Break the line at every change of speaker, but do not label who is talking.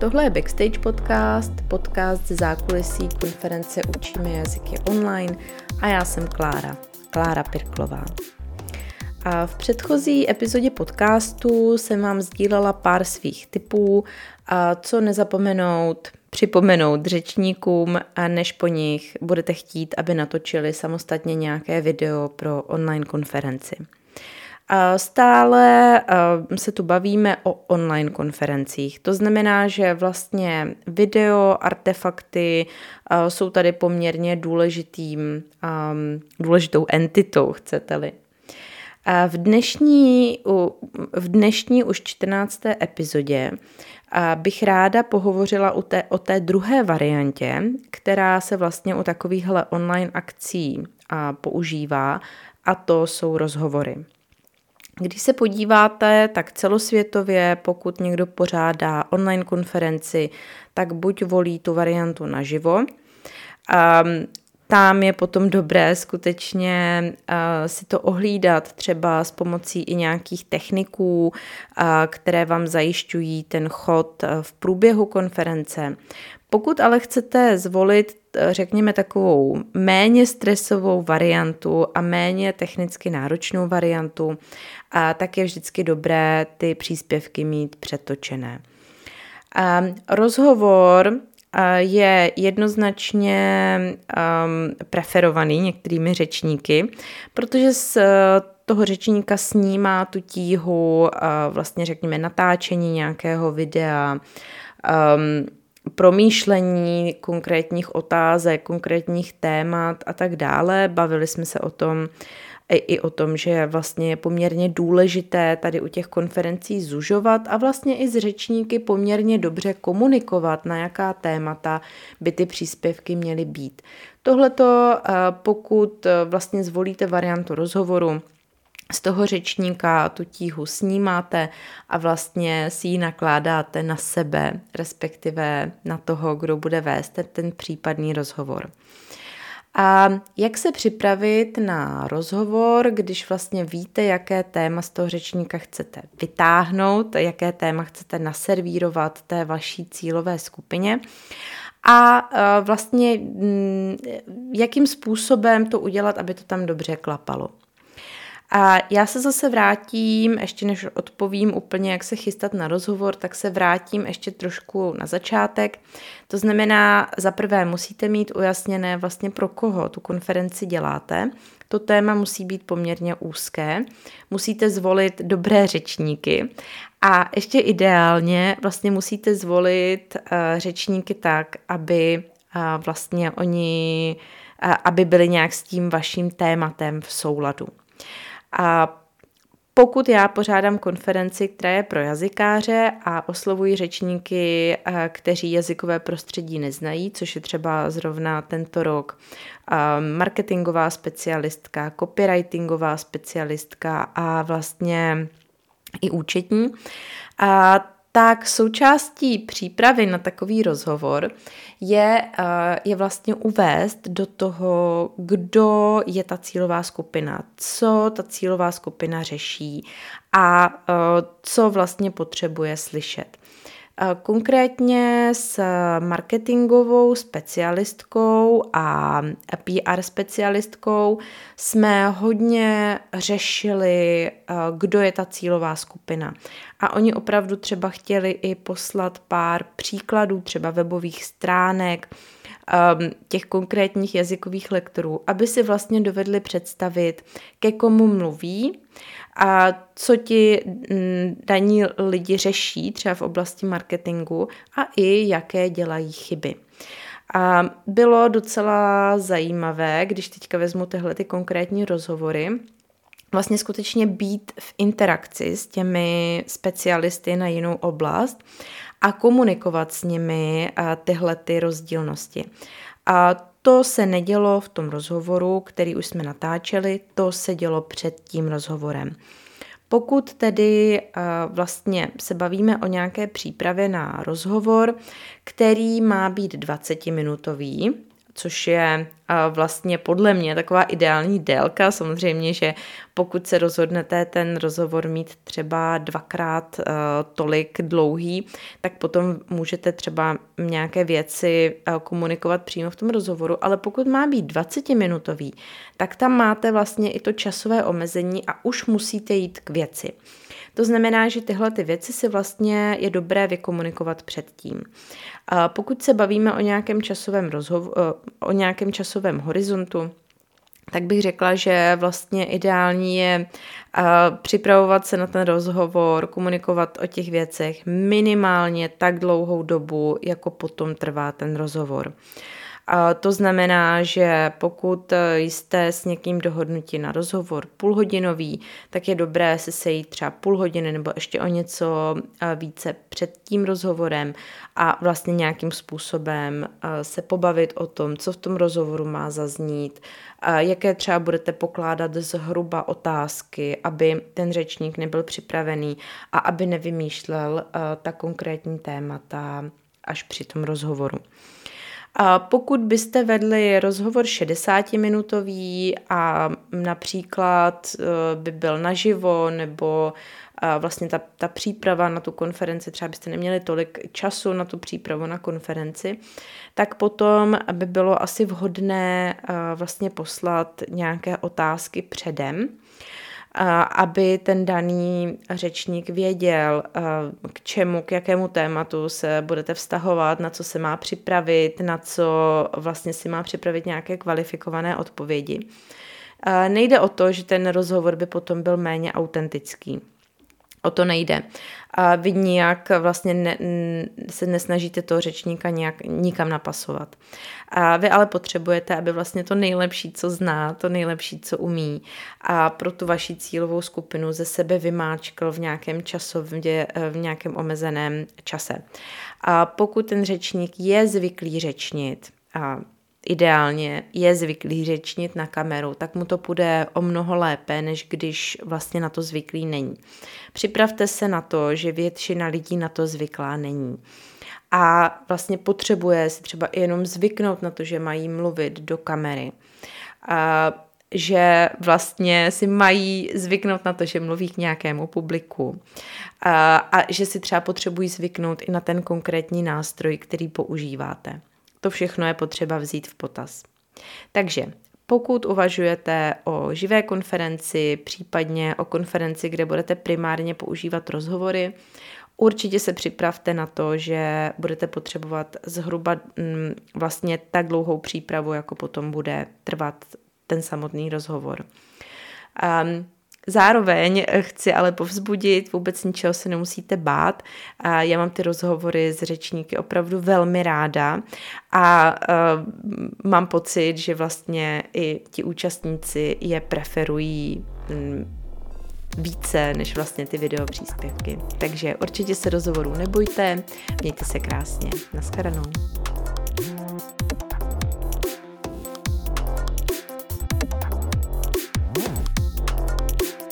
Tohle je Backstage podcast, podcast ze zákulisí konference Učíme jazyky online a já jsem Klára, Klára Pirklová. A v předchozí epizodě podcastu jsem vám sdílela pár svých typů, a co nezapomenout, připomenout řečníkům, a než po nich budete chtít, aby natočili samostatně nějaké video pro online konferenci. Stále se tu bavíme o online konferencích. To znamená, že vlastně video, artefakty jsou tady poměrně důležitým, důležitou entitou, chcete-li. V dnešní, v dnešní už 14. epizodě bych ráda pohovořila o té, o té druhé variantě, která se vlastně u takovýchhle online akcí používá, a to jsou rozhovory. Když se podíváte, tak celosvětově, pokud někdo pořádá online konferenci, tak buď volí tu variantu naživo, um, tam je potom dobré skutečně uh, si to ohlídat třeba s pomocí i nějakých techniků, uh, které vám zajišťují ten chod uh, v průběhu konference. Pokud ale chcete zvolit, řekněme, takovou méně stresovou variantu a méně technicky náročnou variantu, a tak je vždycky dobré ty příspěvky mít přetočené. A rozhovor je jednoznačně um, preferovaný některými řečníky, protože z toho řečníka snímá tu tíhu, uh, vlastně řekněme natáčení nějakého videa, um, promýšlení konkrétních otázek, konkrétních témat a tak dále. Bavili jsme se o tom i o tom, že vlastně je poměrně důležité tady u těch konferencí zužovat a vlastně i s řečníky poměrně dobře komunikovat, na jaká témata by ty příspěvky měly být. Tohleto, eh, pokud eh, vlastně zvolíte variantu rozhovoru, z toho řečníka tu tíhu snímáte a vlastně si ji nakládáte na sebe, respektive na toho, kdo bude vést ten případný rozhovor. A jak se připravit na rozhovor, když vlastně víte, jaké téma z toho řečníka chcete vytáhnout, jaké téma chcete naservírovat té vaší cílové skupině a e, vlastně mm, jakým způsobem to udělat, aby to tam dobře klapalo. A já se zase vrátím, ještě než odpovím úplně, jak se chystat na rozhovor, tak se vrátím ještě trošku na začátek. To znamená, za prvé musíte mít ujasněné vlastně pro koho tu konferenci děláte. To téma musí být poměrně úzké, musíte zvolit dobré řečníky a ještě ideálně vlastně musíte zvolit uh, řečníky tak, aby uh, vlastně oni, uh, aby byli nějak s tím vaším tématem v souladu. A pokud já pořádám konferenci, která je pro jazykáře a oslovuji řečníky, eh, kteří jazykové prostředí neznají, což je třeba zrovna tento rok eh, marketingová specialistka, copywritingová specialistka a vlastně i účetní, a tak součástí přípravy na takový rozhovor je, eh, je vlastně uvést do toho, kdo je ta cílová skupina, co ta cílová skupina řeší a eh, co vlastně potřebuje slyšet. Konkrétně s marketingovou specialistkou a PR specialistkou jsme hodně řešili, kdo je ta cílová skupina. A oni opravdu třeba chtěli i poslat pár příkladů, třeba webových stránek, těch konkrétních jazykových lektorů, aby si vlastně dovedli představit, ke komu mluví a co ti mm, daní lidi řeší, třeba v oblasti marketingu a i jaké dělají chyby. A bylo docela zajímavé, když teďka vezmu tyhle ty konkrétní rozhovory, vlastně skutečně být v interakci s těmi specialisty na jinou oblast a komunikovat s nimi tyhle ty rozdílnosti. A to se nedělo v tom rozhovoru, který už jsme natáčeli, to se dělo před tím rozhovorem. Pokud tedy vlastně se bavíme o nějaké přípravě na rozhovor, který má být 20-minutový, což je vlastně podle mě taková ideální délka. Samozřejmě, že pokud se rozhodnete ten rozhovor mít třeba dvakrát uh, tolik dlouhý, tak potom můžete třeba nějaké věci uh, komunikovat přímo v tom rozhovoru, ale pokud má být 20-minutový, tak tam máte vlastně i to časové omezení a už musíte jít k věci. To znamená, že tyhle ty věci si vlastně je dobré vykomunikovat předtím. A pokud se bavíme o nějakém časovém, rozhovu, o nějakém časovém horizontu, tak bych řekla, že vlastně ideální je připravovat se na ten rozhovor, komunikovat o těch věcech minimálně tak dlouhou dobu, jako potom trvá ten rozhovor. A to znamená, že pokud jste s někým dohodnutí na rozhovor půlhodinový, tak je dobré se sejít třeba půl hodiny nebo ještě o něco více před tím rozhovorem a vlastně nějakým způsobem se pobavit o tom, co v tom rozhovoru má zaznít, jaké třeba budete pokládat zhruba otázky, aby ten řečník nebyl připravený a aby nevymýšlel ta konkrétní témata až při tom rozhovoru. A pokud byste vedli rozhovor 60-minutový a například eh, by byl naživo nebo eh, vlastně ta, ta příprava na tu konferenci, třeba byste neměli tolik času na tu přípravu na konferenci, tak potom by bylo asi vhodné eh, vlastně poslat nějaké otázky předem, aby ten daný řečník věděl, k čemu, k jakému tématu se budete vztahovat, na co se má připravit, na co vlastně si má připravit nějaké kvalifikované odpovědi. Nejde o to, že ten rozhovor by potom byl méně autentický. O to nejde. A vy nijak vlastně ne, se nesnažíte toho řečníka nějak, nikam napasovat. A vy ale potřebujete, aby vlastně to nejlepší, co zná, to nejlepší, co umí a pro tu vaši cílovou skupinu ze sebe vymáčkl v nějakém časově, v nějakém omezeném čase. A pokud ten řečník je zvyklý řečnit, a ideálně je zvyklý řečnit na kameru, tak mu to půjde o mnoho lépe, než když vlastně na to zvyklý není. Připravte se na to, že většina lidí na to zvyklá není. A vlastně potřebuje si třeba jenom zvyknout na to, že mají mluvit do kamery. A že vlastně si mají zvyknout na to, že mluví k nějakému publiku a, a že si třeba potřebují zvyknout i na ten konkrétní nástroj, který používáte. To všechno je potřeba vzít v potaz. Takže pokud uvažujete o živé konferenci, případně o konferenci, kde budete primárně používat rozhovory, určitě se připravte na to, že budete potřebovat zhruba mm, vlastně tak dlouhou přípravu, jako potom bude trvat ten samotný rozhovor. Um, Zároveň chci ale povzbudit, vůbec ničeho se nemusíte bát. Já mám ty rozhovory s řečníky opravdu velmi ráda a mám pocit, že vlastně i ti účastníci je preferují mm, více než vlastně ty video příspěvky. Takže určitě se rozhovorů nebojte, mějte se krásně. Naschledanou.